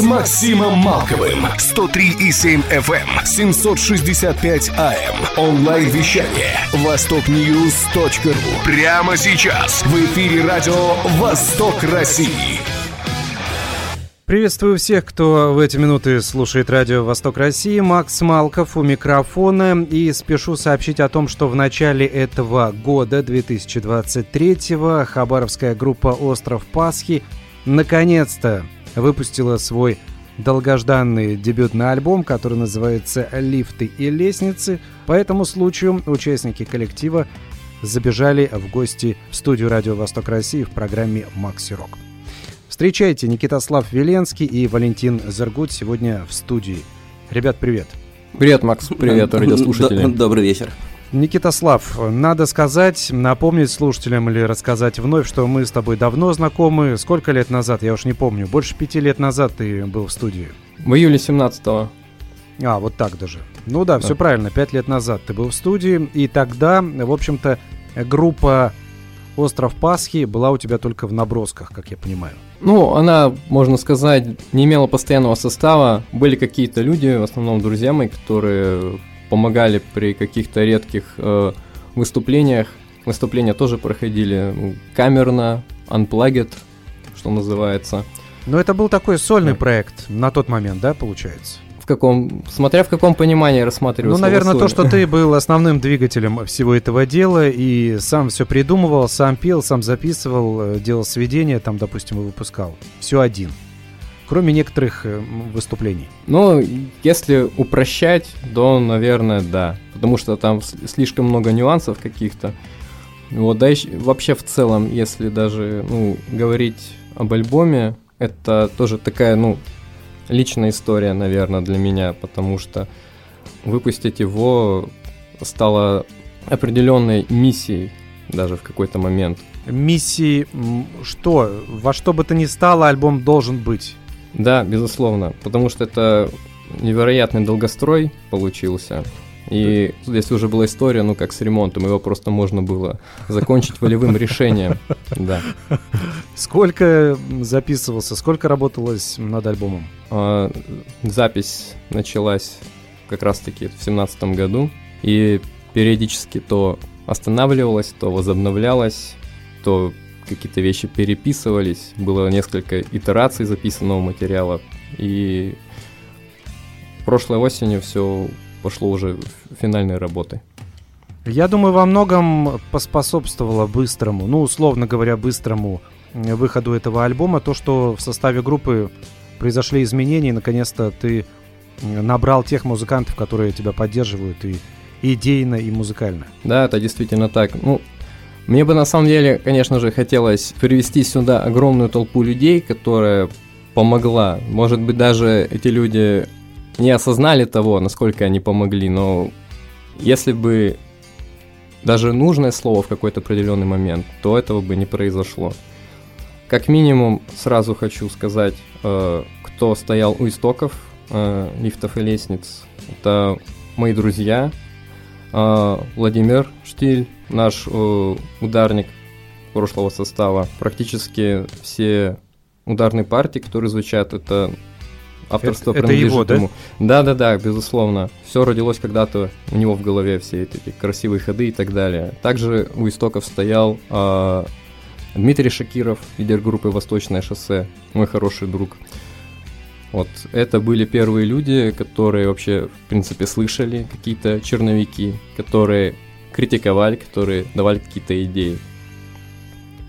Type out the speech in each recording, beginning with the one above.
с Максимом Малковым. 103,7 FM, 765 AM. Онлайн-вещание. Востокньюз.ру. Прямо сейчас. В эфире радио «Восток России». Приветствую всех, кто в эти минуты слушает радио «Восток России». Макс Малков у микрофона. И спешу сообщить о том, что в начале этого года, 2023-го, хабаровская группа «Остров Пасхи» наконец-то выпустила свой долгожданный дебютный альбом, который называется «Лифты и лестницы». По этому случаю участники коллектива забежали в гости в студию «Радио Восток России» в программе «Макси Рок». Встречайте, Никитослав Веленский и Валентин Зергут сегодня в студии. Ребят, привет. Привет, Макс, привет, радиослушатели. Добрый вечер. Никитослав, надо сказать, напомнить слушателям или рассказать вновь, что мы с тобой давно знакомы. Сколько лет назад, я уж не помню, больше пяти лет назад ты был в студии. В июле 17-го. А, вот так даже. Ну да, да, все правильно, пять лет назад ты был в студии, и тогда, в общем-то, группа «Остров Пасхи» была у тебя только в набросках, как я понимаю. Ну, она, можно сказать, не имела постоянного состава. Были какие-то люди, в основном друзья мои, которые помогали при каких-то редких э, выступлениях. Выступления тоже проходили камерно, unplugged, что называется. Но это был такой сольный да. проект на тот момент, да, получается? В каком, смотря в каком понимании рассматривать. Ну, наверное, то, что ты был основным двигателем всего этого дела и сам все придумывал, сам пел, сам записывал, э, делал сведения, там, допустим, и выпускал. Все один кроме некоторых э, выступлений. Ну, если упрощать, то, наверное, да. Потому что там слишком много нюансов каких-то. Вот, да, еще, вообще в целом, если даже ну, говорить об альбоме, это тоже такая, ну, личная история, наверное, для меня, потому что выпустить его стало определенной миссией даже в какой-то момент. Миссии что? Во что бы то ни стало, альбом должен быть. Да, безусловно, потому что это невероятный долгострой получился. И здесь уже была история, ну, как с ремонтом, его просто можно было закончить волевым решением. Да. Сколько записывался, сколько работалось над альбомом? А, запись началась как раз-таки в семнадцатом году, и периодически то останавливалась, то возобновлялась, то какие-то вещи переписывались, было несколько итераций записанного материала, и прошлой осенью все пошло уже в финальные работы. Я думаю, во многом поспособствовало быстрому, ну, условно говоря, быстрому выходу этого альбома то, что в составе группы произошли изменения, и наконец-то ты набрал тех музыкантов, которые тебя поддерживают и идейно, и музыкально. Да, это действительно так. Ну, мне бы на самом деле, конечно же, хотелось привести сюда огромную толпу людей, которая помогла. Может быть, даже эти люди не осознали того, насколько они помогли, но если бы даже нужное слово в какой-то определенный момент, то этого бы не произошло. Как минимум, сразу хочу сказать, э, кто стоял у истоков э, лифтов и лестниц. Это мои друзья, Владимир Штиль, наш э, ударник прошлого состава. Практически все ударные партии, которые звучат, это авторство это, принадлежит это его, ему. Да? Да, да, безусловно. Все родилось когда-то у него в голове, все эти, эти красивые ходы и так далее. Также у истоков стоял э, Дмитрий Шакиров, лидер группы «Восточное шоссе», мой хороший друг. Вот это были первые люди, которые вообще, в принципе, слышали какие-то черновики, которые критиковали, которые давали какие-то идеи.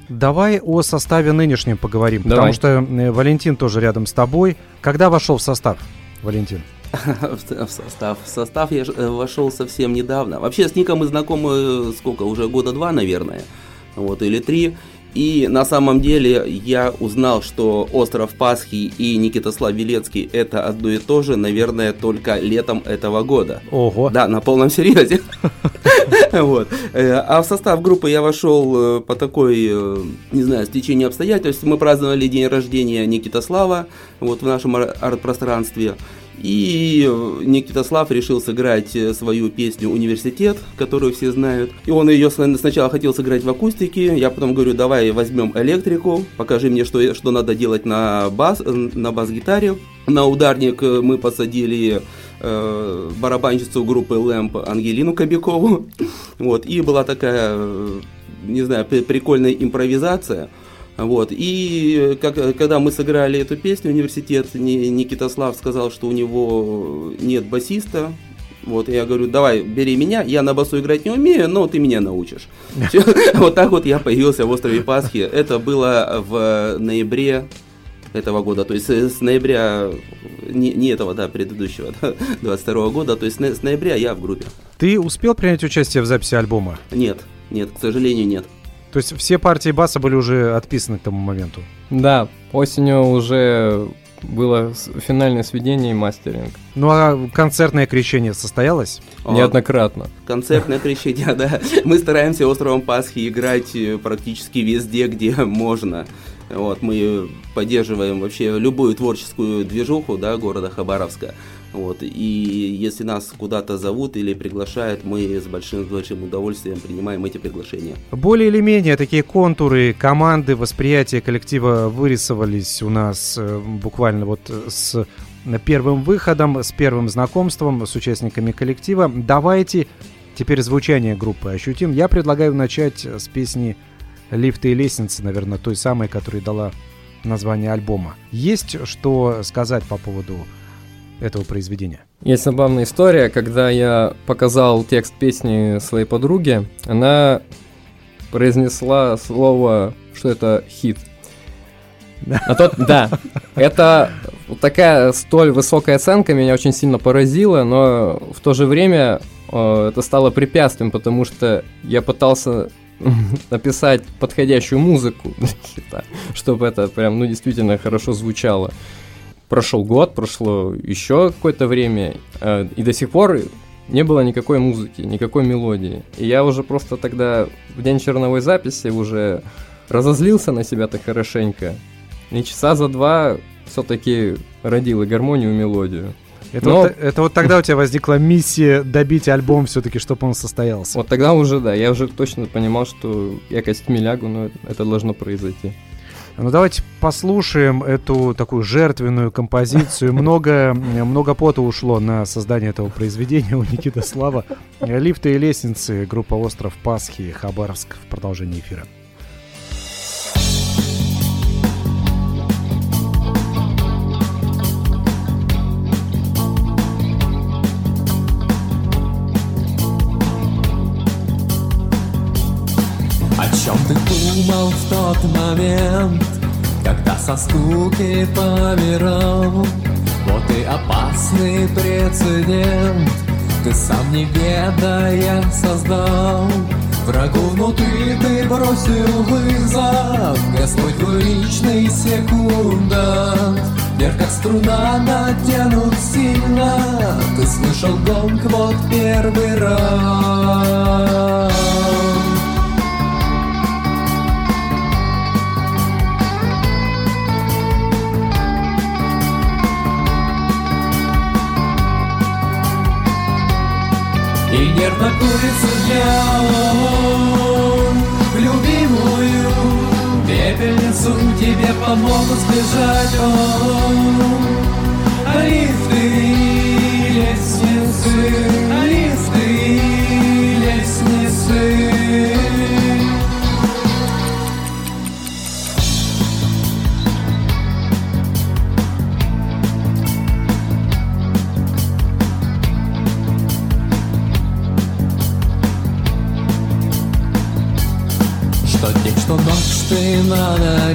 Давай о составе нынешнем поговорим, Давай. потому что э, Валентин тоже рядом с тобой. Когда вошел в состав, Валентин? В состав. В состав я э, вошел совсем недавно. Вообще с Ником мы знакомы э, сколько? Уже года два, наверное. Вот, или три. И на самом деле я узнал, что остров Пасхи и Никитослав Велецкий это одно и то же, наверное, только летом этого года. Ого. Да, на полном серьезе. Вот. Э, а в состав группы я вошел э, по такой, э, не знаю, стечению обстоятельств. Мы праздновали день рождения Никита Слава вот в нашем арт-пространстве. И Никита Слав решил сыграть свою песню «Университет», которую все знают. И он ее сначала хотел сыграть в акустике, я потом говорю, давай возьмем электрику, покажи мне, что, что надо делать на бас, на бас-гитаре. На ударник мы посадили э, барабанщицу группы Лэмп Ангелину Кобякову. Вот, и была такая, э, не знаю, прикольная импровизация. Вот. И как, когда мы сыграли эту песню «Университет», Никита Слав сказал, что у него нет басиста. Вот, я говорю, давай, бери меня, я на басу играть не умею, но ты меня научишь. Вот так вот я появился в острове Пасхи. Это было в ноябре этого года, то есть с ноября, не, не этого, да, предыдущего, да, 22 года, то есть с ноября я в группе. Ты успел принять участие в записи альбома? Нет, нет, к сожалению, нет. То есть все партии баса были уже отписаны к тому моменту? Да, осенью уже было финальное сведение и мастеринг. Ну а концертное крещение состоялось? Неоднократно. Концертное крещение, да. Мы стараемся островом Пасхи играть э, практически везде, где можно. Вот, мы поддерживаем вообще любую творческую движуху да, города Хабаровска. Вот, и если нас куда-то зовут или приглашают, мы с большим, большим удовольствием принимаем эти приглашения. Более или менее такие контуры, команды, восприятия коллектива вырисовались у нас э, буквально вот с первым выходом, с первым знакомством с участниками коллектива. Давайте теперь звучание группы ощутим. Я предлагаю начать с песни лифты и лестницы, наверное, той самой, которая дала название альбома. Есть что сказать по поводу этого произведения? Есть забавная история, когда я показал текст песни своей подруге, она произнесла слово, что это хит. А тот, да, это такая столь высокая оценка меня очень сильно поразила, но в то же время э, это стало препятствием, потому что я пытался написать подходящую музыку чтобы это прям, ну, действительно хорошо звучало. Прошел год, прошло еще какое-то время, э, и до сих пор не было никакой музыки, никакой мелодии. И я уже просто тогда в день черновой записи уже разозлился на себя так хорошенько. И часа за два все-таки родил и гармонию, и мелодию. Это, Но... вот, это вот тогда у тебя возникла миссия добить альбом все-таки, чтобы он состоялся. Вот тогда уже, да, я уже точно понимал, что я костьми лягу, но это должно произойти. Ну давайте послушаем эту такую жертвенную композицию. Много, много пота ушло на создание этого произведения у Никиты Слава. Лифты и лестницы, группа «Остров Пасхи», Хабаровск в продолжении эфира. Думал в тот момент, когда со скуки помирал. Вот и опасный прецедент, ты сам не ведая создал. Врагу внутри ты бросил вызов, Господь твой личный секундант. Вверх как струна натянут сильно, Ты слышал гонг вот первый раз. И нервно курица дьявол. В любимую пепельницу Тебе помогут сбежать А лифты лестницы лифты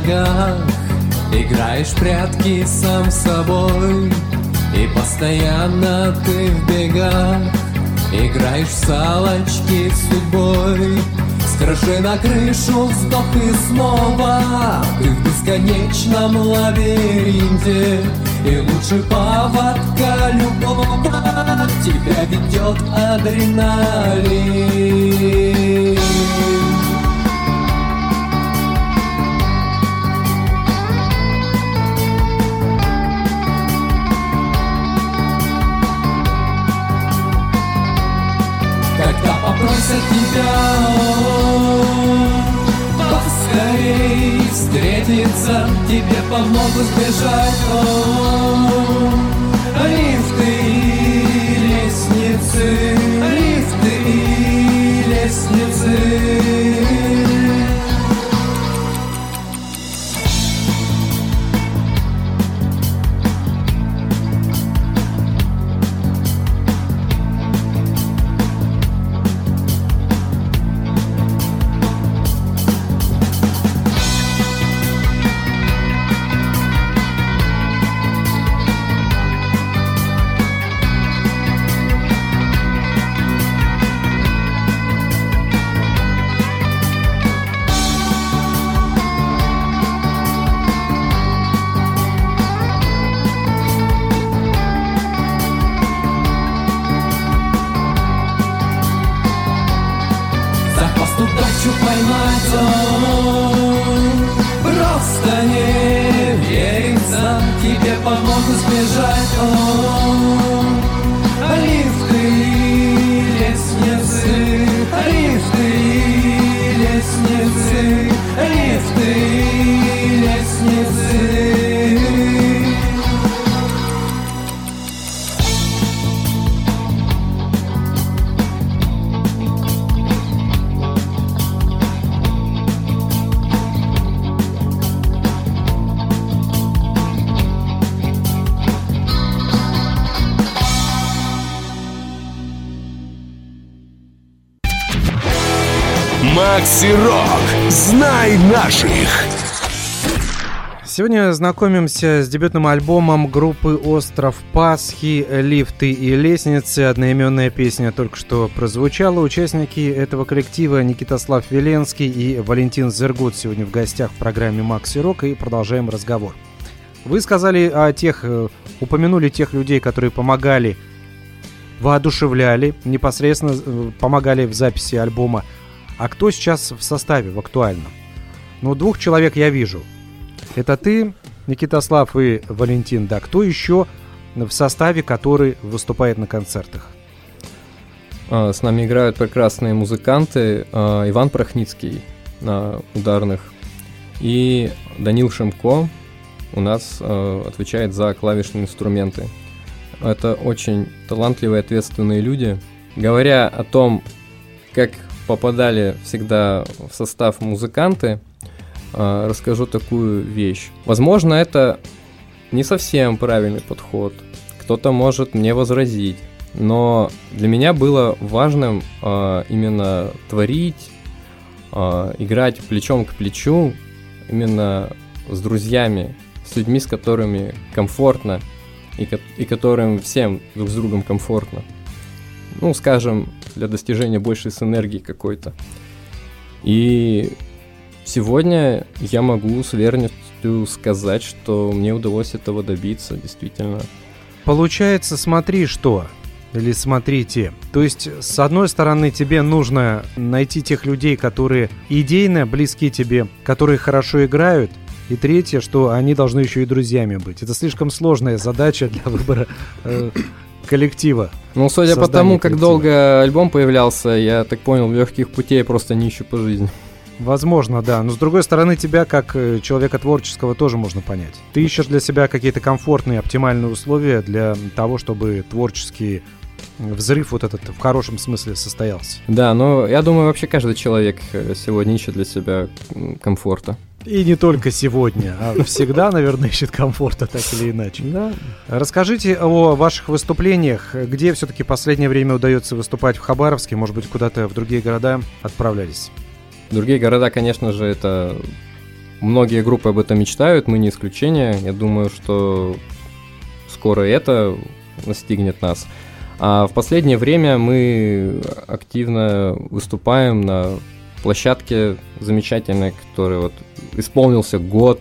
ногах. Играешь прятки сам с собой И постоянно ты в бегах. Играешь в салочки с судьбой. С крыши на крышу вздох и снова. Ты в бесконечном лабиринте. И лучше поводка любого Тебя ведет адреналин попросят тебя Поскорей встретиться Тебе помогут сбежать О, Лифты и лестницы Лифты и лестницы Сегодня знакомимся с дебютным альбомом группы «Остров Пасхи. Лифты и лестницы». Одноименная песня только что прозвучала. Участники этого коллектива Никитослав Веленский и Валентин Зергут сегодня в гостях в программе «Макси Рок» и продолжаем разговор. Вы сказали о тех, э, упомянули тех людей, которые помогали, воодушевляли, непосредственно э, помогали в записи альбома. А кто сейчас в составе, в актуальном? Ну, двух человек я вижу. Это ты, Никитослав и Валентин, да. Кто еще в составе, который выступает на концертах? А, С нами играют прекрасные музыканты а, Иван Прохницкий на ударных и Данил Шимко у нас а, отвечает за клавишные инструменты. Это очень талантливые, ответственные люди. Говоря о том, как попадали всегда в состав музыканты, а, расскажу такую вещь. Возможно, это не совсем правильный подход. Кто-то может мне возразить. Но для меня было важным а, именно творить, а, играть плечом к плечу, именно с друзьями, с людьми, с которыми комфортно и, ко- и которым всем друг с другом комфортно. Ну, скажем, для достижения большей синергии какой-то. И сегодня я могу с уверенностью сказать, что мне удалось этого добиться, действительно. Получается, смотри что, или смотрите. То есть, с одной стороны, тебе нужно найти тех людей, которые идейно близки тебе, которые хорошо играют, и третье, что они должны еще и друзьями быть. Это слишком сложная задача для выбора э, коллектива. Ну, судя по тому, как коллектива. долго альбом появлялся, я так понял, легких путей просто не ищу по жизни. Возможно, да. Но с другой стороны, тебя как э, человека творческого тоже можно понять. Ты ищешь для себя какие-то комфортные, оптимальные условия для того, чтобы творческий взрыв вот этот в хорошем смысле состоялся. Да, но я думаю, вообще каждый человек э, сегодня ищет для себя комфорта. И не только сегодня, а всегда, наверное, ищет комфорта так или иначе. Да. Расскажите о ваших выступлениях. Где все-таки последнее время удается выступать в Хабаровске? Может быть, куда-то в другие города отправлялись? Другие города, конечно же, это... Многие группы об этом мечтают, мы не исключение. Я думаю, что скоро это настигнет нас. А в последнее время мы активно выступаем на площадке замечательной, которая вот исполнился год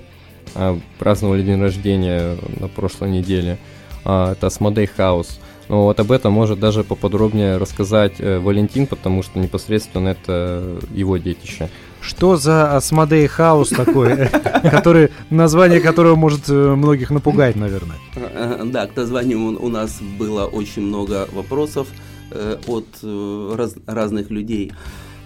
а, праздновали день рождения на прошлой неделе. А, это Asmodee House. Но вот об этом может даже поподробнее рассказать э, Валентин, потому что непосредственно это его детище. Что за Асмодей Хаус такой, который, название которого может э, многих напугать, наверное? Э, Да, к названию у нас было очень много вопросов э, от э, раз- разных людей.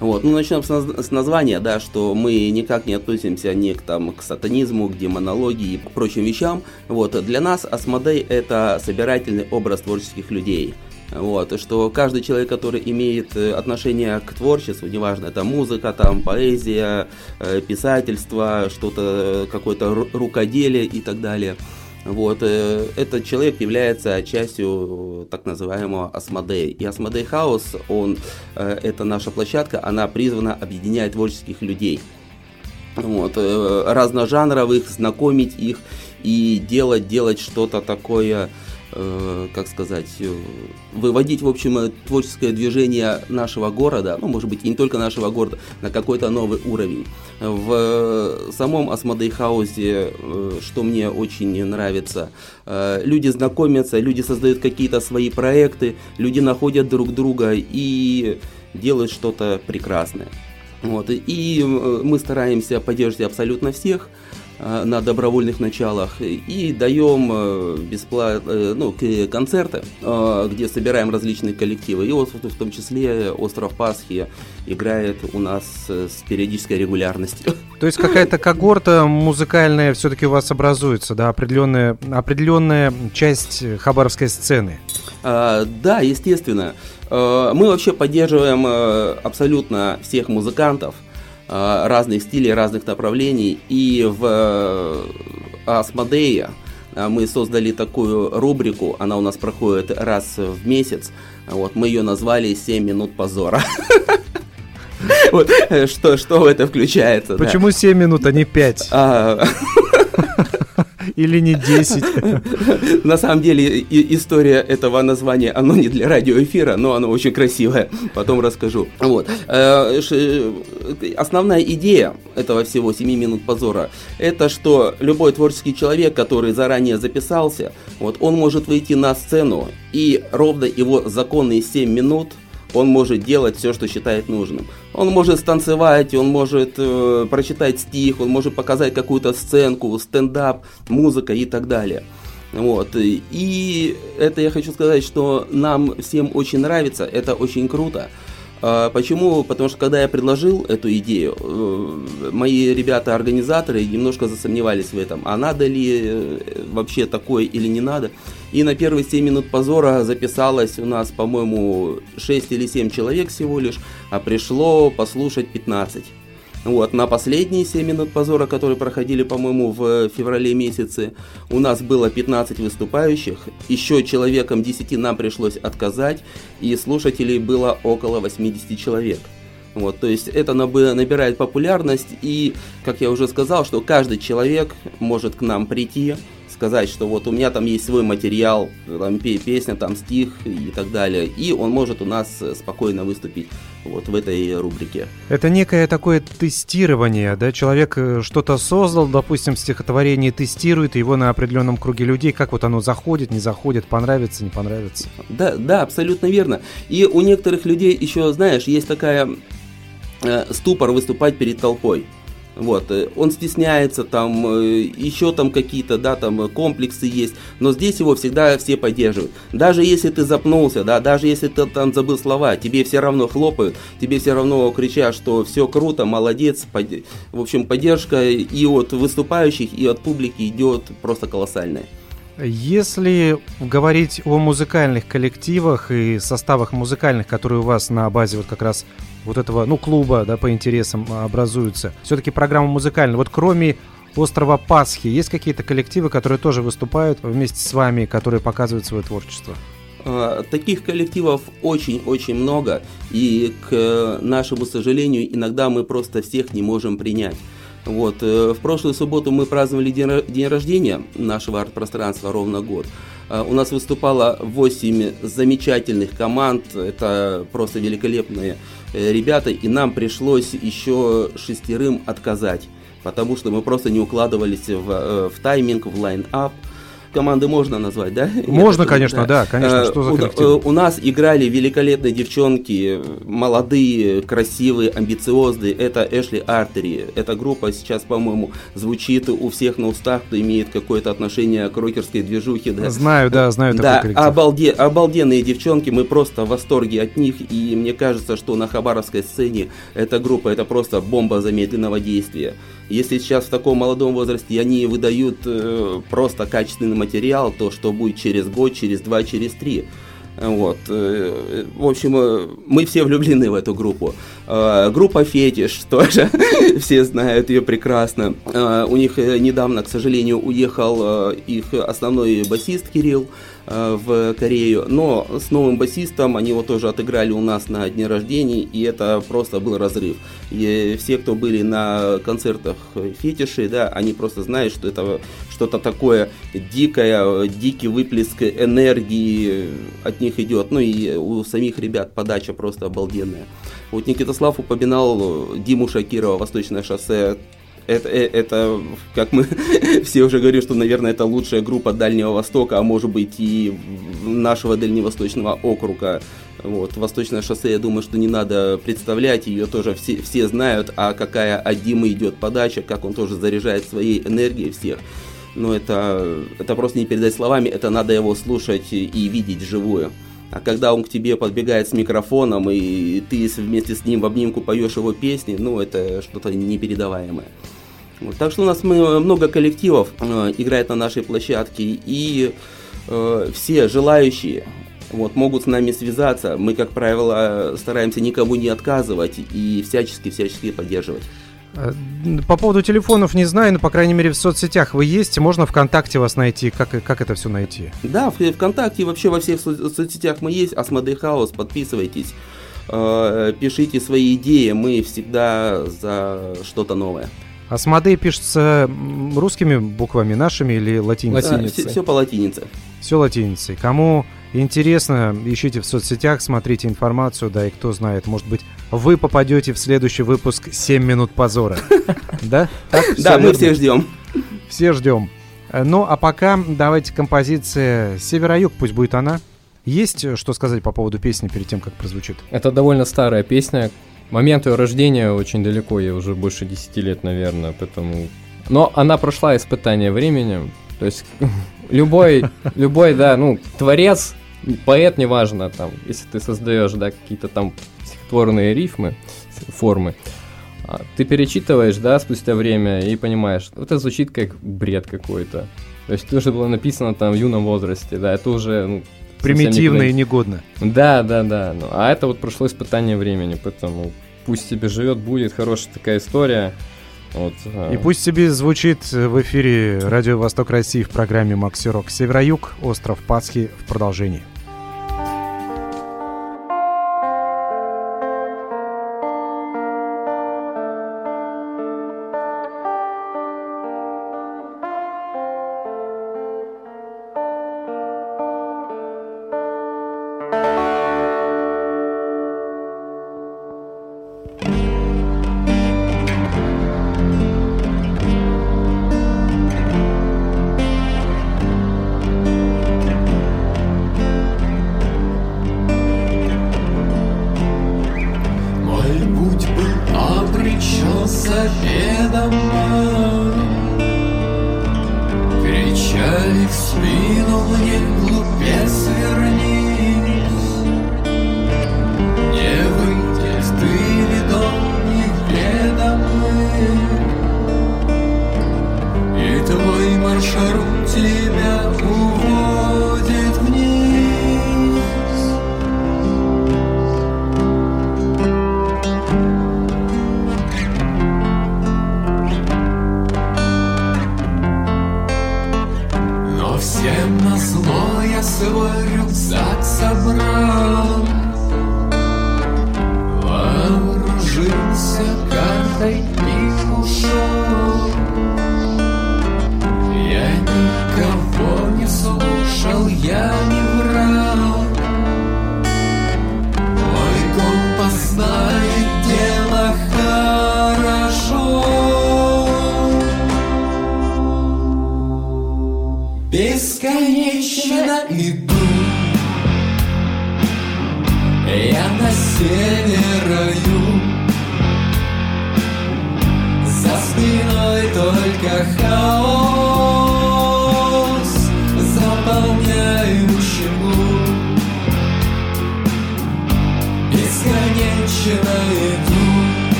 Вот. Ну, начнем с, наз- с названия, да, что мы никак не относимся ни к, там, к сатанизму, к демонологии и прочим вещам. Вот. Для нас Асмодей – это собирательный образ творческих людей. Вот, что каждый человек, который имеет э, отношение к творчеству, неважно, это музыка, там, поэзия, э, писательство, что-то, э, какое-то ру- рукоделие и так далее, вот, э, этот человек является частью так называемого Асмодея. И Асмодей Хаус, он, э, это наша площадка, она призвана объединять творческих людей. Вот, э, разножанровых, знакомить их и делать, делать что-то такое, как сказать, э, выводить, в общем, э, творческое движение нашего города, ну, может быть, и не только нашего города, на какой-то новый уровень. В э, самом Асмодей Хаусе, э, что мне очень нравится, э, люди знакомятся, люди создают какие-то свои проекты, люди находят друг друга и делают что-то прекрасное. Вот, и- э, мы стараемся поддерживать абсолютно всех э, на добровольных началах и даем э, бесплатно, ну, к- концерты, э, где собираем различные коллективы. И вот в том числе Остров Пасхи играет у нас э, с периодической регулярностью. То есть какая-то когорта музыкальная все-таки у вас образуется, да, определенная, определенная часть хабаровской сцены. А, Да, естественно. Э, Мы вообще поддерживаем э, абсолютно всех музыкантов э, разных стилей, разных направлений. И в э, Асмодее э, мы создали такую рубрику, она у нас проходит раз в месяц. Вот, мы ее назвали «7 минут позора». Вот, э, что, что в это включается? да. Почему 7 минут, а не 5? А, Или не 10? На самом деле история этого названия, оно не для радиоэфира, но оно очень красивое. Потом расскажу. Вот. Э, Основная идея этого всего 7 минут позора, это что любой творческий человек, который заранее записался, вот, он может выйти на сцену и ровно его законные 7 минут он может делать все, что считает нужным. Он может станцевать, он может э, прочитать стих, он может показать какую-то сценку, стендап, музыка и так далее. Вот. И это я хочу сказать, что нам всем очень нравится, это очень круто. А, Почему? Потому что когда я предложил эту идею, э, мои ребята-организаторы немножко засомневались в этом, а надо ли э, вообще такое или не надо. И на первые 7 минут позора записалось у нас, по-моему, 6 или 7 человек всего лишь, а пришло послушать 15. Вот, на последние 7 минут позора, которые проходили, по-моему, в феврале месяце, у нас было 15 выступающих, еще человеком 10 нам пришлось отказать, и слушателей было около 80 человек. Вот, то есть это набирает популярность, и, как я уже сказал, что каждый человек может к нам прийти, сказать, что вот у меня там есть свой материал, там пе- песня, там стих и так далее, и он может у нас э, спокойно выступить вот в этой рубрике. Это некое такое тестирование, да? Человек э, что-то создал, допустим, стихотворение тестирует его на определенном круге людей, как вот оно заходит, не заходит, понравится, не понравится. Да, да, абсолютно верно. И у некоторых людей еще, знаешь, есть такая э, ступор выступать перед толпой. Вот, э, он стесняется, там, э, еще там какие-то, да, там э, комплексы есть, но здесь его всегда все поддерживают. Даже если ты запнулся, да, даже если ты там забыл слова, тебе все равно хлопают, тебе все равно кричат, что все круто, молодец, под- в общем, поддержка и от выступающих, и от публики идет просто колоссальная. Если говорить о музыкальных коллективах и составах музыкальных, которые у вас на базе вот как раз вот этого, ну, клуба, да, по интересам а, образуются, все-таки программа музыкальная. Вот кроме острова Пасхи, есть какие-то коллективы, которые тоже выступают вместе с вами, которые показывают свое творчество? А, Таких коллективов очень-очень много, и к нашему сожалению, иногда мы просто всех не можем принять. Вот, э, в прошлую субботу мы праздновали день, день рождения нашего арт-пространства ровно год. А, У нас выступало 8 замечательных команд, это просто великолепные э, ребята, и нам пришлось еще шестерым отказать. потому что мы просто не укладывались в, э, в тайминг, в line-up команды можно назвать, да? Можно, Я конечно, да, конечно. Э, что за коллектив? У, у нас играли великолепные девчонки, молодые, красивые, амбициозные. Это Эшли Артери. Эта группа сейчас, по-моему, звучит у всех на устах, кто имеет какое-то отношение к рокерской движухе. Да? Знаю, да, знаю да, такой коллектив. Обалде, обалденные девчонки, мы просто в восторге от них. И мне кажется, что на хабаровской сцене эта группа, это просто бомба замедленного действия. Если сейчас в таком молодом возрасте они выдают э, просто качественный материал, то что будет через год, через два, через три. Вот. Э, в общем, э, мы все влюблены в эту группу. Э, группа Фетиш тоже, все знают ее прекрасно. У них недавно, к сожалению, уехал их основной басист Кирилл. Э, в Корею. Но с новым басистом они его тоже отыграли у нас на дне рождения, и это просто был разрыв. И все, кто были на концертах фетиши, да, они просто знают, что это что-то такое дикое, дикий выплеск энергии от них идет. Ну и у самих ребят подача просто обалденная. Вот Никитослав упоминал Диму Шакирова, Восточное шоссе это, э, это, как мы все уже говорим, что, наверное, это лучшая группа Дальнего Востока, а может быть и нашего Дальневосточного округа. Вот, Восточное шоссе, я думаю, что не надо представлять, ее тоже все, все знают, а какая от Димы идет подача, как он тоже заряжает своей энергией всех. Но это, это просто не передать словами, это надо его слушать и видеть живую. А когда он к тебе подбегает с микрофоном, и ты вместе с ним в обнимку поешь его песни, ну, это что-то непередаваемое. Так что у нас мы, много коллективов э, играет на нашей площадке, и э, все желающие вот, могут с нами связаться. Мы, как правило, стараемся никому не отказывать и всячески-всячески поддерживать. Э, по поводу телефонов не знаю, но, по крайней мере, в соцсетях вы есть. Можно ВКонтакте вас найти. Как, как это все найти? Да, в ВКонтакте вообще во всех со- соцсетях мы есть. Асмодей Хаус, подписывайтесь. Э, пишите свои идеи. Мы всегда за что-то новое. Асмодей пишется русскими буквами, нашими или латиницей? Латиницей. Все, все по латинице. Все латиницей. Кому интересно, ищите в соцсетях, смотрите информацию, да и кто знает, может быть, вы попадете в следующий выпуск «7 минут позора». Да? Да, мы всех ждем. Все ждем. Ну, а пока давайте композиция «Северо-юг», пусть будет она. Есть что сказать по поводу песни перед тем, как прозвучит? Это довольно старая песня, Момент ее рождения очень далеко, я уже больше 10 лет, наверное, поэтому... Но она прошла испытание временем, то есть любой, любой, да, ну, творец, поэт, неважно, там, если ты создаешь, да, какие-то там стихотворные рифмы, формы, а, ты перечитываешь, да, спустя время и понимаешь, это звучит как бред какой-то. То есть это уже было написано там в юном возрасте, да, это уже, ну, Примитивно и негодно. Да, да, да. Ну, а это вот прошло испытание времени, поэтому пусть тебе живет, будет хорошая такая история. Вот, а. И пусть тебе звучит в эфире Радио Восток России в программе Макси Рок. Северо-Юг, остров Пасхи в продолжении.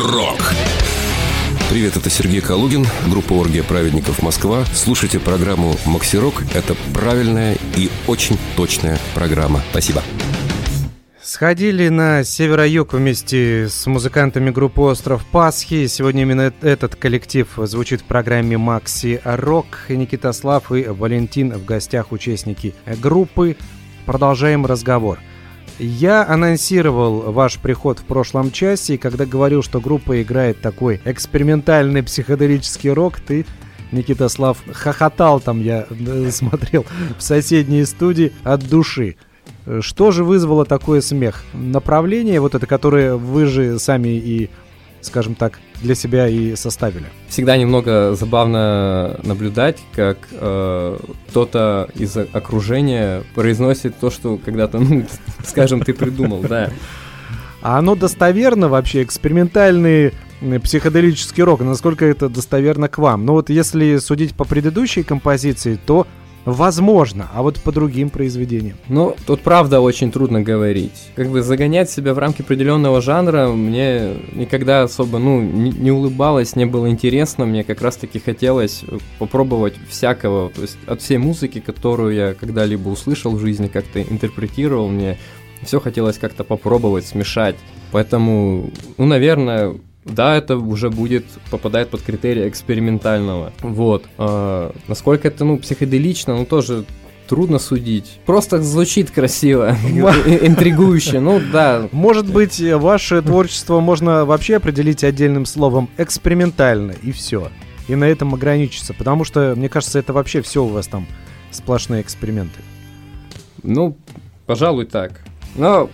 Рок. Привет, это Сергей Калугин, группа «Оргия праведников Москва». Слушайте программу «Максирок». Это правильная и очень точная программа. Спасибо. Сходили на северо-юг вместе с музыкантами группы «Остров Пасхи». Сегодня именно этот коллектив звучит в программе «Макси Рок». Никита Слав и Валентин в гостях участники группы. Продолжаем разговор. Я анонсировал ваш приход в прошлом часе, и когда говорил, что группа играет такой экспериментальный психоделический рок, ты, Никита Слав, хохотал там, я э, смотрел в соседней студии от души. Что же вызвало такой смех? Направление вот это, которое вы же сами и, скажем так, для себя и составили. Всегда немного забавно наблюдать, как э, кто-то из окружения произносит то, что когда-то, ну, скажем, ты придумал, да. А оно достоверно вообще? Экспериментальный психоделический рок, насколько это достоверно к вам? Ну вот если судить по предыдущей композиции, то Возможно, а вот по другим произведениям. Ну, тут правда очень трудно говорить. Как бы загонять себя в рамки определенного жанра мне никогда особо, ну, не, не улыбалось, не было интересно. Мне как раз-таки хотелось попробовать всякого. То есть от всей музыки, которую я когда-либо услышал в жизни, как-то интерпретировал, мне все хотелось как-то попробовать, смешать. Поэтому, ну, наверное, да, это уже будет, попадает под критерии экспериментального. Вот. А, насколько это, ну, психоделично, ну, тоже трудно судить. Просто звучит красиво, и- интригующе. Ну да, Может быть, э, ваше творчество можно вообще определить отдельным словом экспериментально, и все. И на этом ограничиться. Потому что, мне кажется, это вообще все у вас там сплошные эксперименты. ну, пожалуй, так. Но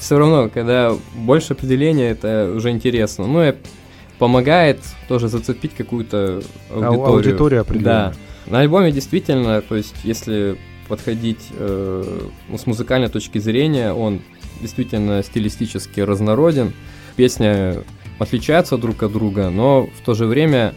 все равно, когда больше определения, это уже интересно. Ну, и помогает тоже зацепить какую-то Ау- аудиторию. аудиторию определенно. Да. На альбоме действительно, то есть, если подходить э, ну, с музыкальной точки зрения, он действительно стилистически разнороден. Песни отличаются друг от друга, но в то же время,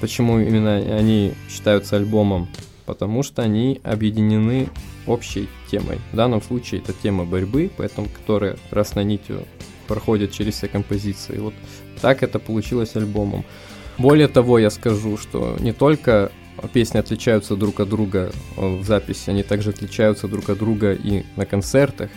почему именно они считаются альбомом? Потому что они объединены общей темой. В данном случае это тема борьбы, поэтому которая красной нитью проходит через все композиции. Вот так это получилось альбомом. Более того, я скажу, что не только песни отличаются друг от друга э, в записи, они также отличаются друг от друга и на концертах.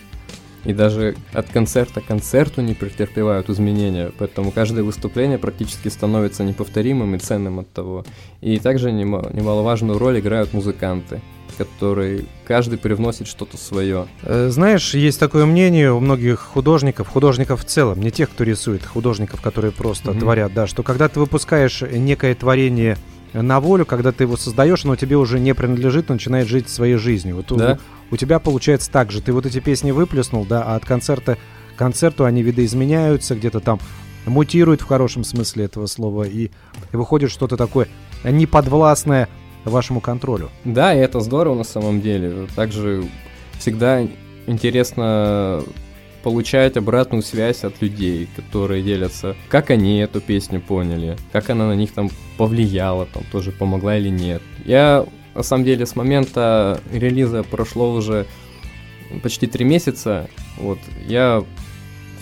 И даже от концерта к концерту не претерпевают изменения, поэтому каждое выступление практически становится неповторимым и ценным от того. И также нема- немаловажную роль играют музыканты, которые каждый привносит что-то свое. Э, Знаешь, есть такое мнение у многих художников, художников в целом, не тех, кто рисует, художников, которые просто Мгм. творят, да, что когда ты выпускаешь некое творение на волю, когда ты его создаешь, оно тебе уже не принадлежит, начинает жить своей жизнью. Вот у- Да. у, тебя получается так же. Ты вот эти песни выплеснул, да, а от концерта к концерту они видоизменяются, где-то там мутируют в хорошем смысле этого слова, и, и выходит что-то такое неподвластное вашему контролю. Да, и это здорово на самом деле. Также всегда интересно получать обратную связь от людей, которые делятся, как они эту песню поняли, как она на них там повлияла, там тоже помогла или нет. Я, на самом деле, с момента релиза прошло уже почти три месяца, вот, я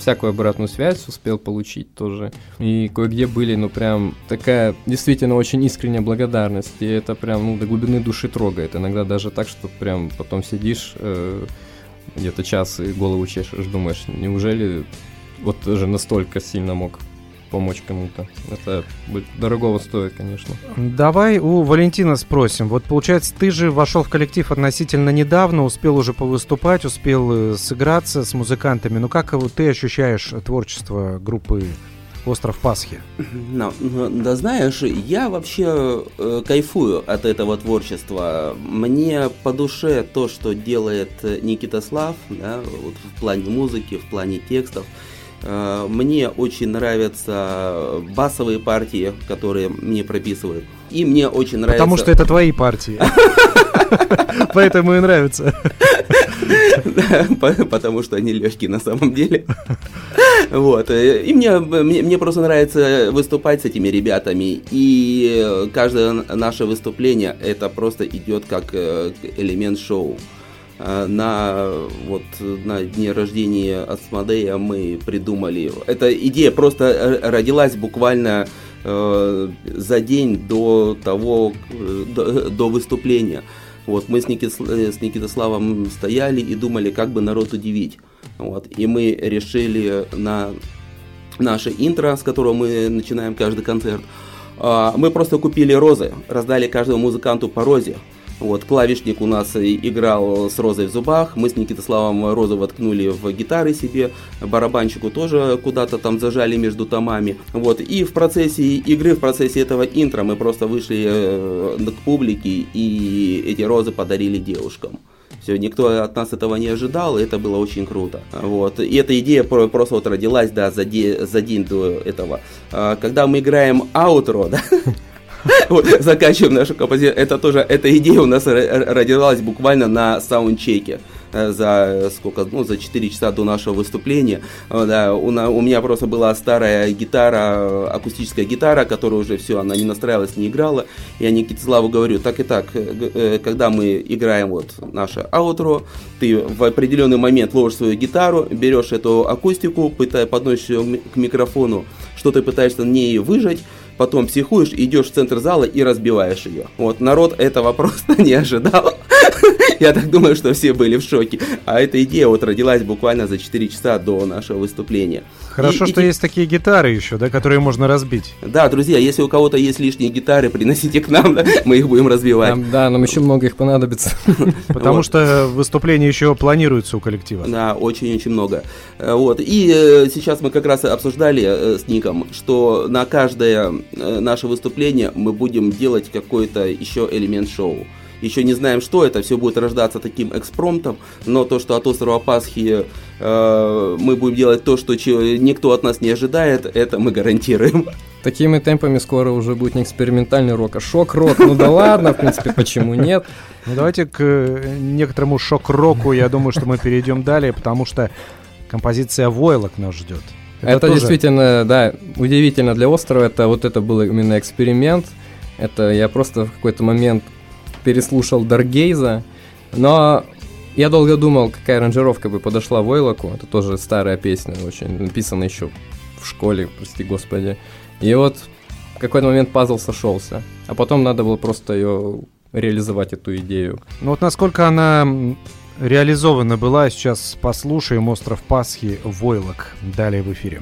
всякую обратную связь успел получить тоже. И кое-где были, ну, прям такая действительно очень искренняя благодарность. И это прям, ну, до глубины души трогает. Иногда даже так, что прям потом сидишь э, где-то час и голову чешешь, думаешь, неужели вот даже настолько сильно мог помочь кому-то. Это будет дорогого стоит, конечно. Давай у Валентина спросим. Вот получается, ты же вошел в коллектив относительно недавно, успел уже повыступать, успел э, сыграться с музыкантами. Ну как ты ощущаешь творчество группы Остров Пасхи? Ну, ну, да знаешь, я вообще э, кайфую от этого творчества. Мне по душе то, что делает э, Никита Слав, да, вот в плане музыки, в плане текстов. Э, Мне очень нравятся басовые партии, которые мне прописывают. И мне очень нравится... Потому что это твои партии. Поэтому и по- потому что они легкие на самом деле. Вот. э, И мне, мне, мне просто нравится выступать с этими ребятами. И э, каждое наше выступление это просто идет как э, элемент шоу. Э, На вот на дне рождения Асмодея мы придумали. Эта идея просто э, родилась буквально э, за день до того, э, до, до выступления. Вот мы с, Никит, с Никитославом стояли и думали, как бы народ удивить. Вот, и мы решили на наше интро, с которого мы начинаем каждый концерт. а, Мы просто купили розы, раздали каждому музыканту по розе. Вот, клавишник у нас играл с розой в зубах, мы с Никитославом розу воткнули в гитары себе, барабанщику тоже куда-то там зажали между томами. Вот, и в процессе игры, в процессе этого интро мы просто вышли э, к публике и эти розы подарили девушкам. Все, никто от нас этого не ожидал, и это было очень круто. Вот. И эта идея про- просто вот родилась, да, за, де- за день до этого. А, Когда мы играем аутро, да, вот, заканчиваем нашу композицию. Это тоже, эта идея у нас ро- ро- родилась буквально на саундчеке э, за сколько, ну, за 4 часа до нашего выступления. Э, Да, у, на- у меня просто была старая гитара, э, акустическая гитара, которая уже все, она не настраивалась, не играла. Я Никитиславу говорю, так и так, когда мы играем вот наше аутро, ты в определенный момент ложишь свою гитару, берешь эту акустику, пытай, подносишь ее к микрофону, что ты пытаешься на ней выжать, потом психуешь, идешь в центр зала и разбиваешь ее. Вот, народ этого просто не ожидал. Я так думаю, что все были в шоке. А эта идея вот родилась буквально за 4 часа до нашего выступления. Хорошо, И- и что те- есть такие гитары еще, да, которые можно разбить. Да, друзья, если у кого-то есть лишние гитары, приносите к нам, да, мы их будем развивать. Нам- да, нам еще много их понадобится. Потому Вот. что выступление еще планируется у коллектива. Да, очень-очень много. Э, Вот. И э, сейчас мы как раз обсуждали э, с Ником, что на каждое э, наше выступление мы будем делать какой-то еще элемент шоу. Еще не знаем, что это, все будет рождаться таким экспромтом, но то, что от острова Пасхи э, мы будем делать то, что че- никто от нас не ожидает, это мы гарантируем. Такими темпами скоро уже будет не экспериментальный рок, а шок-рок. Ну да ладно, в принципе, почему нет? Ну, давайте к э, некоторому шок-року, я думаю, что мы перейдем далее, потому что композиция «Войлок» нас ждет. Это, тоже- действительно, да, удивительно для острова. Это вот это был именно эксперимент. Это я просто в какой-то момент переслушал Даргейза, но я долго думал, какая аранжировка бы подошла Войлоку. Это тоже старая песня, очень написана еще в школе, прости господи. И вот в какой-то момент пазл сошелся, а потом надо было просто ее реализовать эту идею. Ну вот насколько она реализована была, сейчас послушаем «Остров Пасхи» «Войлок». Далее в эфире.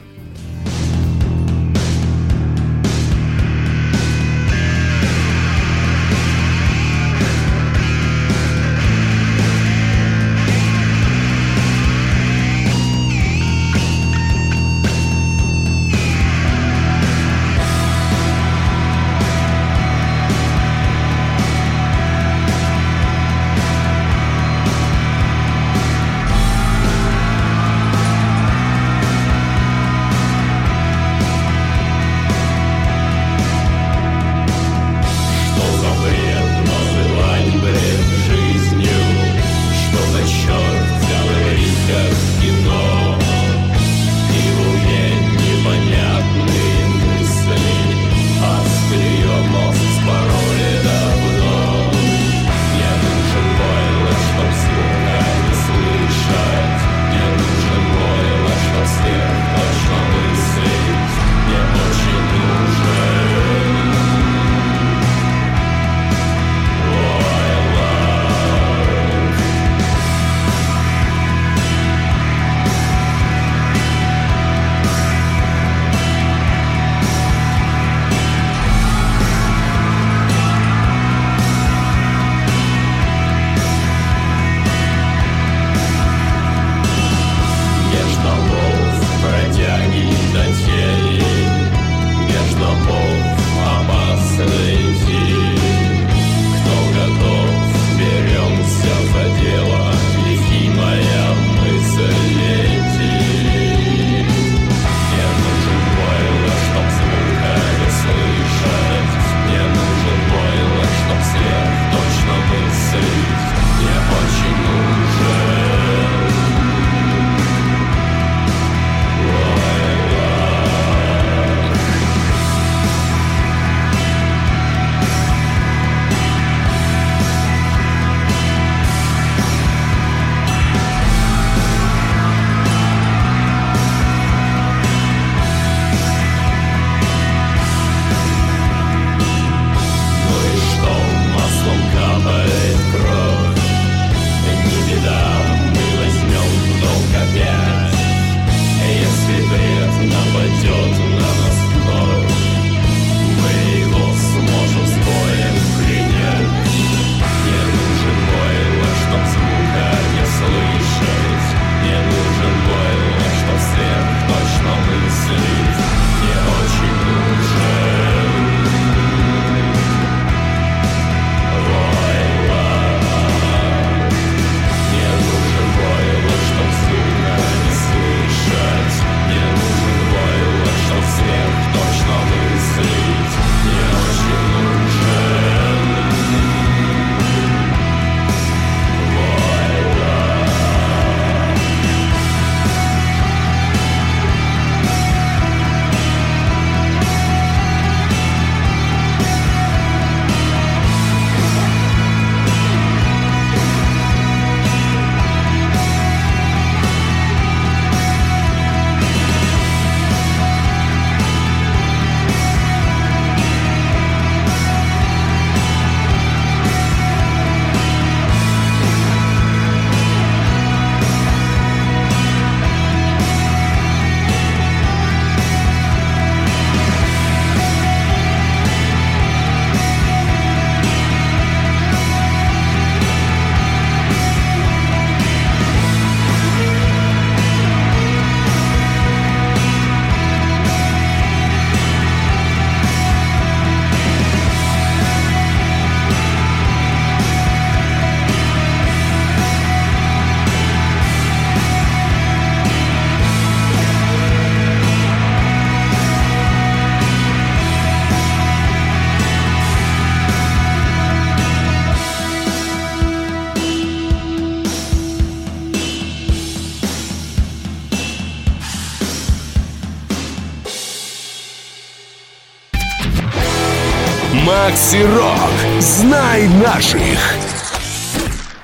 Макси Рок. Знай наших.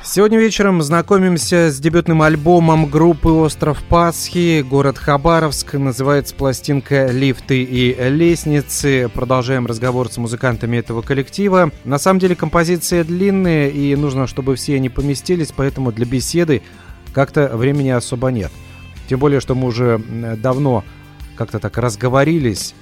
Сегодня вечером знакомимся с дебютным альбомом группы «Остров Пасхи», город Хабаровск. Называется пластинка «Лифты и лестницы». Продолжаем разговор с музыкантами этого коллектива. На самом деле композиция длинная, и нужно, чтобы все они поместились, поэтому для беседы как-то времени особо нет. Тем более, что мы уже давно как-то так разговорились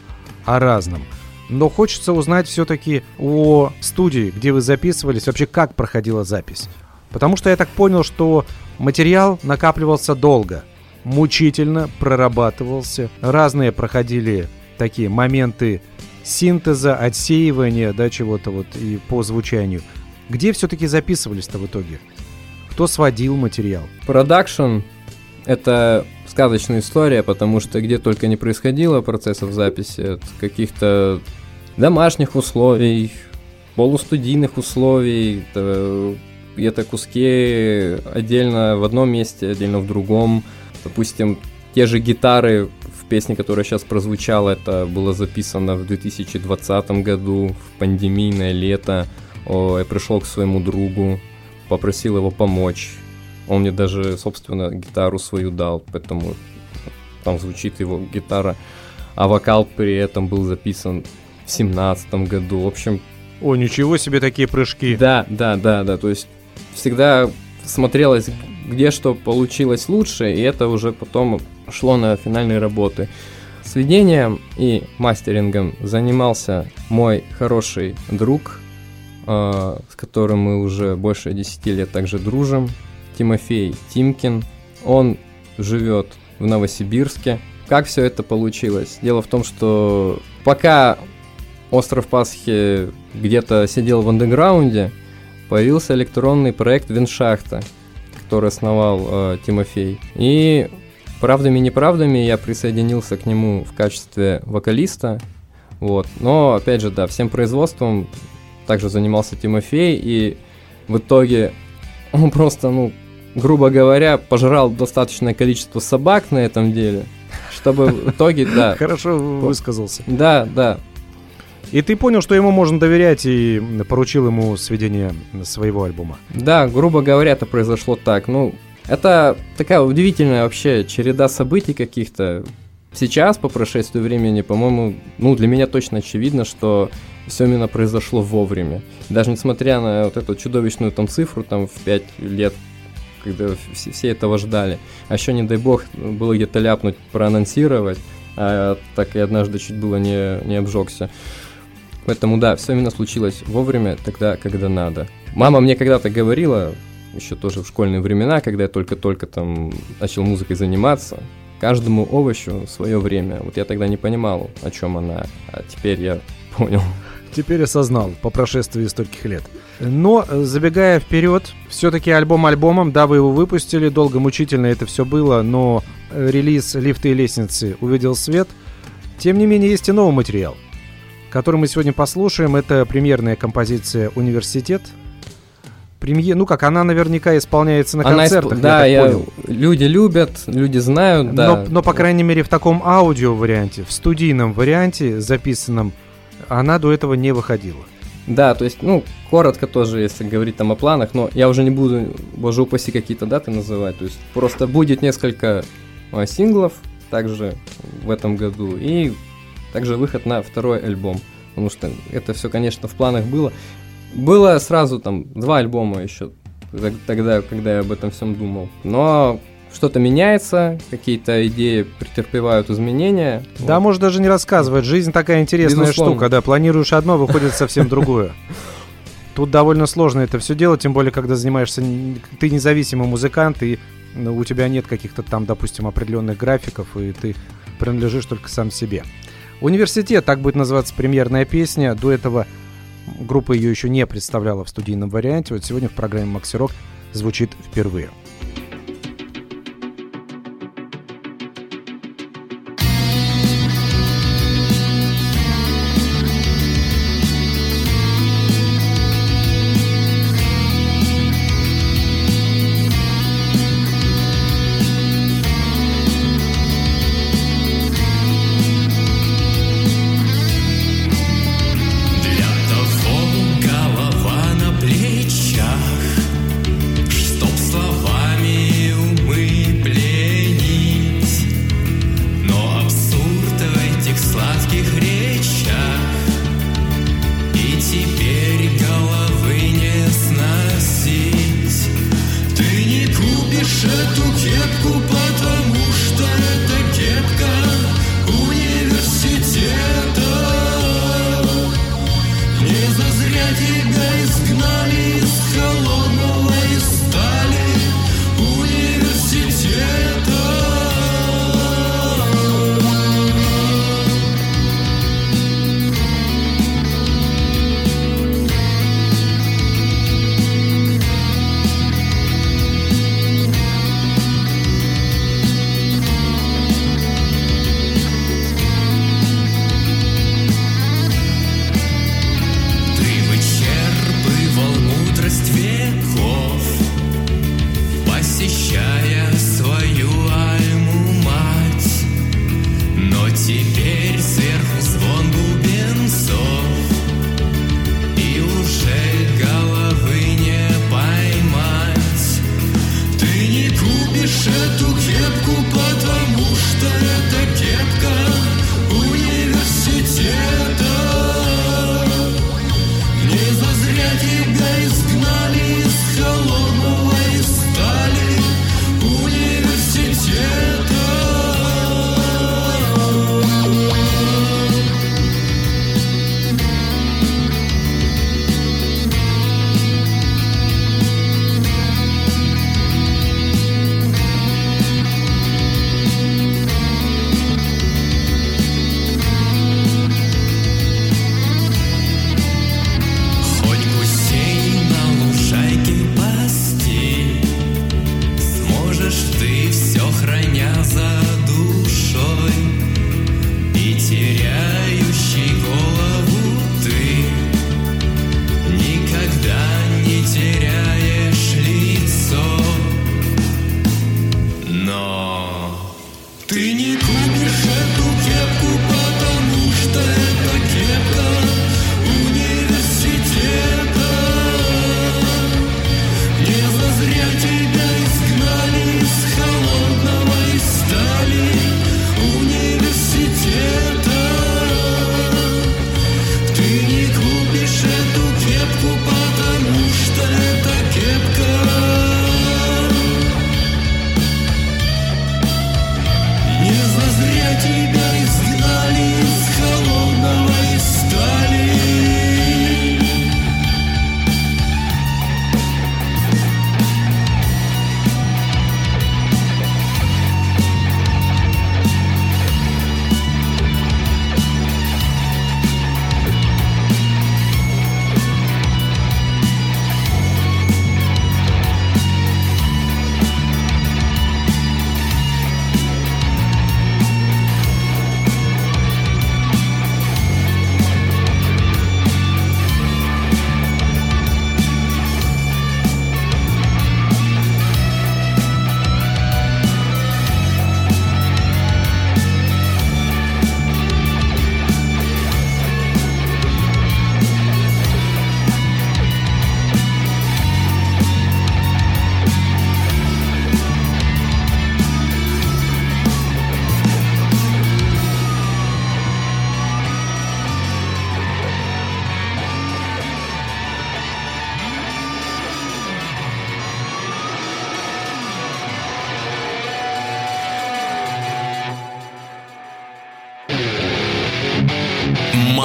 о разном. Но хочется узнать все-таки о студии, где вы записывались, вообще как проходила запись. Потому что я так понял, что материал накапливался долго, мучительно прорабатывался. Разные проходили такие моменты синтеза, отсеивания, да, чего-то вот и по звучанию. Где все-таки записывались-то в итоге? Кто сводил материал? Продакшн — это сказочная история, потому что где только не происходило процессов записи, от каких-то домашних условий, полустудийных условий, где-то куски отдельно в одном месте, отдельно в другом. Допустим, те же гитары в песне, которая сейчас прозвучала, это было записано в 2020 году, в пандемийное лето. О, я пришел к своему другу, попросил его помочь. Он мне даже, собственно, гитару свою дал, поэтому там звучит его гитара. А вокал при этом был записан в семнадцатом году. В общем... О, ничего себе такие прыжки. Да, да, да, да. То есть всегда смотрелось, где что получилось лучше, и это уже потом шло на финальные работы. Сведением и мастерингом занимался мой хороший друг, э, с которым мы уже больше 10 лет также дружим, Тимофей Тимкин. Он живет в Новосибирске. Как все это получилось? Дело в том, что пока Остров Пасхи где-то сидел в андеграунде, появился электронный проект Виншахта, который основал э, Тимофей. И правдами и неправдами я присоединился к нему в качестве вокалиста. Вот. Но, опять же, да, всем производством также занимался Тимофей, и в итоге он просто, ну, грубо говоря, пожрал достаточное количество собак на этом деле, чтобы в итоге, да. Хорошо высказался. Да, да. И ты понял, что ему можно доверять и поручил ему сведение своего альбома. Да, грубо говоря, это произошло так. Ну, это такая удивительная вообще череда событий каких-то. Сейчас, по прошествию времени, по-моему, ну, для меня точно очевидно, что все именно произошло вовремя. Даже несмотря на вот эту чудовищную там цифру, там, в 5 лет, когда все, все этого ждали. А еще, не дай бог, было где-то ляпнуть, проанонсировать, а так и однажды чуть было не, не обжегся. Поэтому да, все именно случилось вовремя, тогда, когда надо. Мама мне когда-то говорила, еще тоже в школьные времена, когда я только-только там начал музыкой заниматься, каждому овощу свое время. Вот я тогда не понимал, о чем она, а теперь я понял. Теперь осознал по прошествии стольких лет. Но, забегая вперед, все-таки альбом альбомом, да, вы его выпустили, долго, мучительно это все было, но релиз «Лифты и лестницы» увидел свет. Тем не менее, есть и новый материал который мы сегодня послушаем. Это премьерная композиция «Университет». Премьер, ну как, она наверняка исполняется на она концертах, исп... да, я, я Люди любят, люди знают, да. Но, но, по крайней мере, в таком аудио-варианте, в студийном варианте, записанном, она до этого не выходила. Да, то есть, ну, коротко тоже, если говорить там о планах, но я уже не буду, боже упаси, какие-то даты называть, то есть просто будет несколько а, синглов также в этом году, и также выход на второй альбом. Потому что это все, конечно, в планах было. Было сразу там два альбома еще тогда, когда я об этом всем думал. Но что-то меняется, какие-то идеи претерпевают изменения. Да, вот. может даже не рассказывать. Жизнь такая интересная Безусловно. штука, да. Планируешь одно, выходит совсем другое. Тут довольно сложно это все делать, тем более, когда занимаешься... Ты независимый музыкант, и ну, у тебя нет каких-то там, допустим, определенных графиков, и ты принадлежишь только сам себе. Университет, так будет называться премьерная песня. До этого группа ее еще не представляла в студийном варианте. Вот сегодня в программе «Макси Рок» звучит впервые.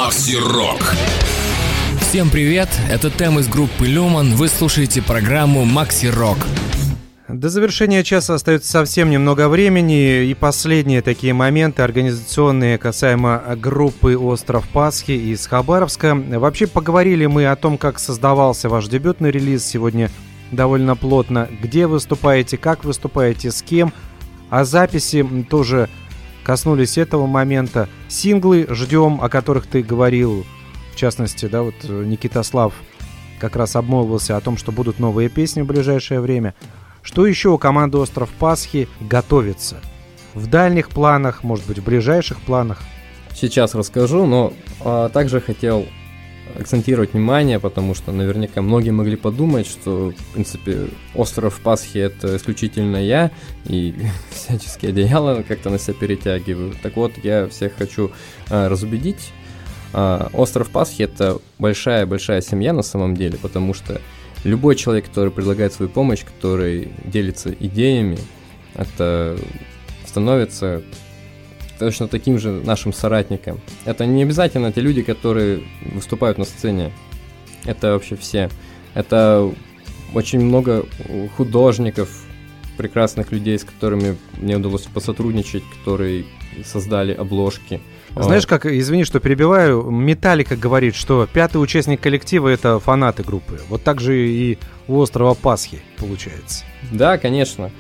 Макси Рок. Всем привет, это Тем из группы Люман, вы слушаете программу Макси Рок. До завершения часа остается совсем немного времени, и последние такие моменты организационные касаемо группы «Остров Пасхи» из Хабаровска. Вообще поговорили мы о том, как создавался ваш дебютный релиз сегодня довольно плотно, где выступаете, как выступаете, с кем, а записи тоже коснулись этого момента. Синглы ждем, о которых ты говорил, в частности, да, вот Никита Слав как раз обмолвился о том, что будут новые песни в ближайшее время – что еще у команды «Остров Пасхи» готовится? В дальних планах, может быть, в ближайших планах? Сейчас расскажу, но а, также хотел акцентировать внимание, потому что наверняка многие могли подумать, что, в принципе, остров Пасхи это исключительно я, и всяческие одеяла как-то на себя перетягиваю. Так вот, я всех хочу а, разубедить. А, остров Пасхи это большая-большая семья на самом деле, потому что любой человек, который предлагает свою помощь, который делится идеями, это становится точно таким же нашим соратником. Это не обязательно те люди, которые выступают на сцене. Это вообще все. Это очень много художников, прекрасных людей, с которыми мне удалось посотрудничать, которые создали обложки. Знаешь, как, извини, что перебиваю, Металлика говорит, что пятый участник коллектива это фанаты группы. Вот так же и у острова Пасхи получается. Да, конечно.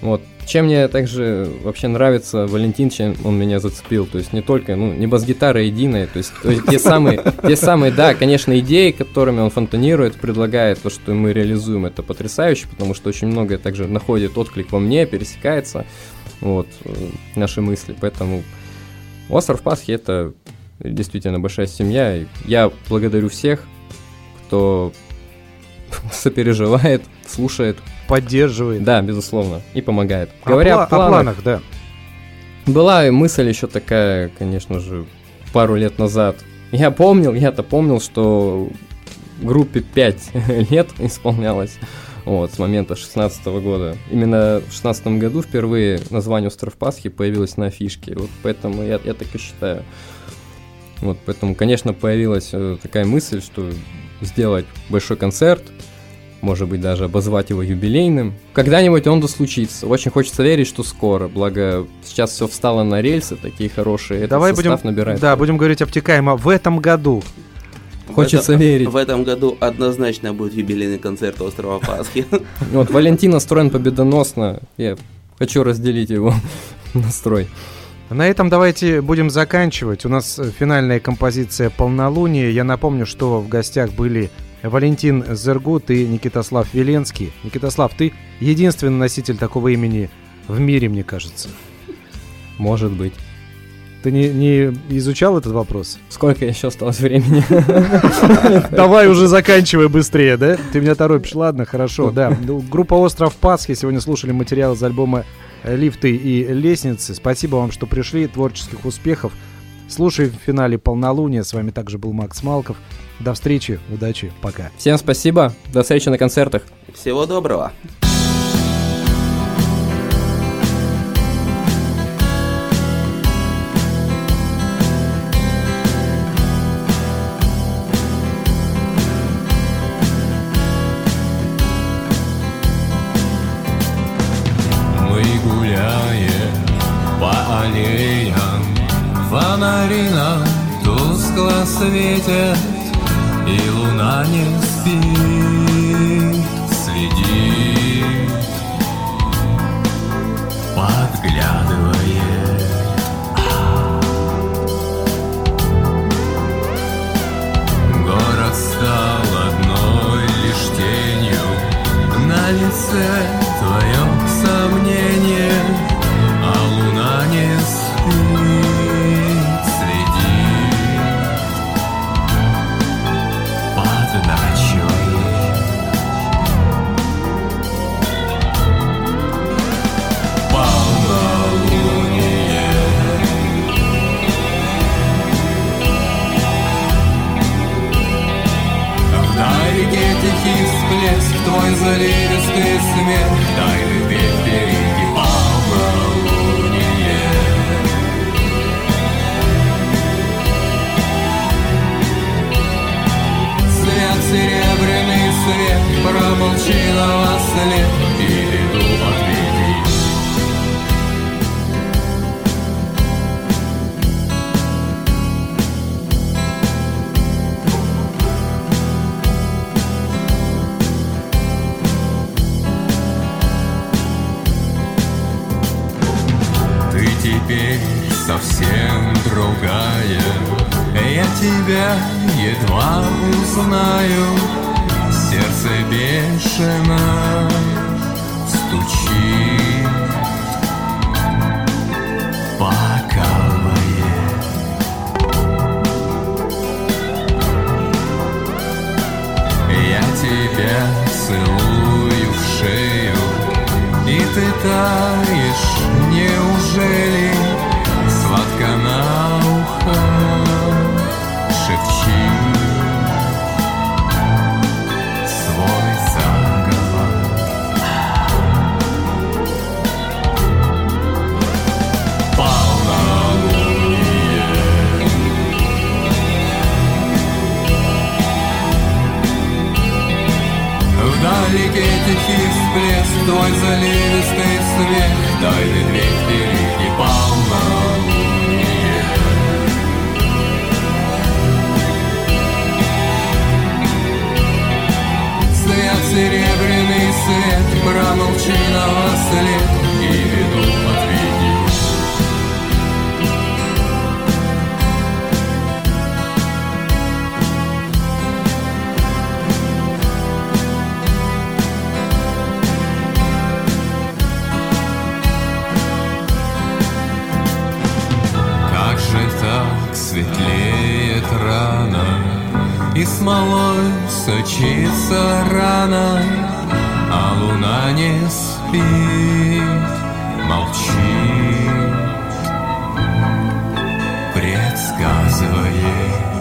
Вот. Чем мне также вообще нравится Валентин, чем он меня зацепил. То есть не только, ну, не бас-гитара единая, то есть, то есть те самые, те самые, да, конечно, идеи, которыми он фонтанирует, предлагает то, что мы реализуем, это потрясающе, потому что очень многое также находит отклик во мне, пересекается, вот, э, наши мысли, поэтому Остров Пасхи это действительно большая семья. И я благодарю всех, кто сопереживает, слушает. Поддерживает. Да, безусловно. И помогает. О Говоря пла- о, планах, о планах, да. Была мысль еще такая, конечно же, пару лет назад. Я помнил, я-то помнил, что группе 5 лет исполнялось вот, с момента 16 года. Именно в 16 году впервые название «Остров Пасхи» появилось на афишке, вот поэтому я, я так и считаю. Вот, поэтому, конечно, появилась э, такая мысль, что сделать большой концерт, может быть, даже обозвать его юбилейным. Когда-нибудь он да случится. Очень хочется верить, что скоро. Благо, сейчас все встало на рельсы, такие хорошие. Давай будем, набирает. Да, будем говорить обтекаемо. В этом году Хочется в этом, верить. В этом году однозначно будет юбилейный концерт Острова Пасхи. Вот Валентин настроен победоносно. Я хочу разделить его настрой. На этом давайте будем заканчивать. У нас финальная композиция «Полнолуние». Я напомню, что в гостях были Валентин Зергут и Никитослав Веленский. Никитослав, ты единственный носитель такого имени в мире, мне кажется. Может быть. Ты не, не изучал этот вопрос? Сколько еще осталось времени? Давай уже заканчивай быстрее, да? Ты меня торопишь. Ладно, хорошо, да. Ну, группа «Остров Пасхи» сегодня слушали материал из альбома «Лифты и лестницы». Спасибо вам, что пришли. Творческих успехов. Слушай в финале «Полнолуние». С вами также был Макс Малков. До встречи, удачи, пока. Всем спасибо, до встречи на концертах. Всего доброго. Тебя едва узнаю. Сердце бешено стучит. Покалывает Я тебя целую в шею И ты таешь, неужели тихий всплеск, твой заливистый смех. Тайный дверь впереди полнолуние Стоят серебряный свет, промолчиного след И веду отведи смолой сочится рана А луна не спит, молчит Предсказывает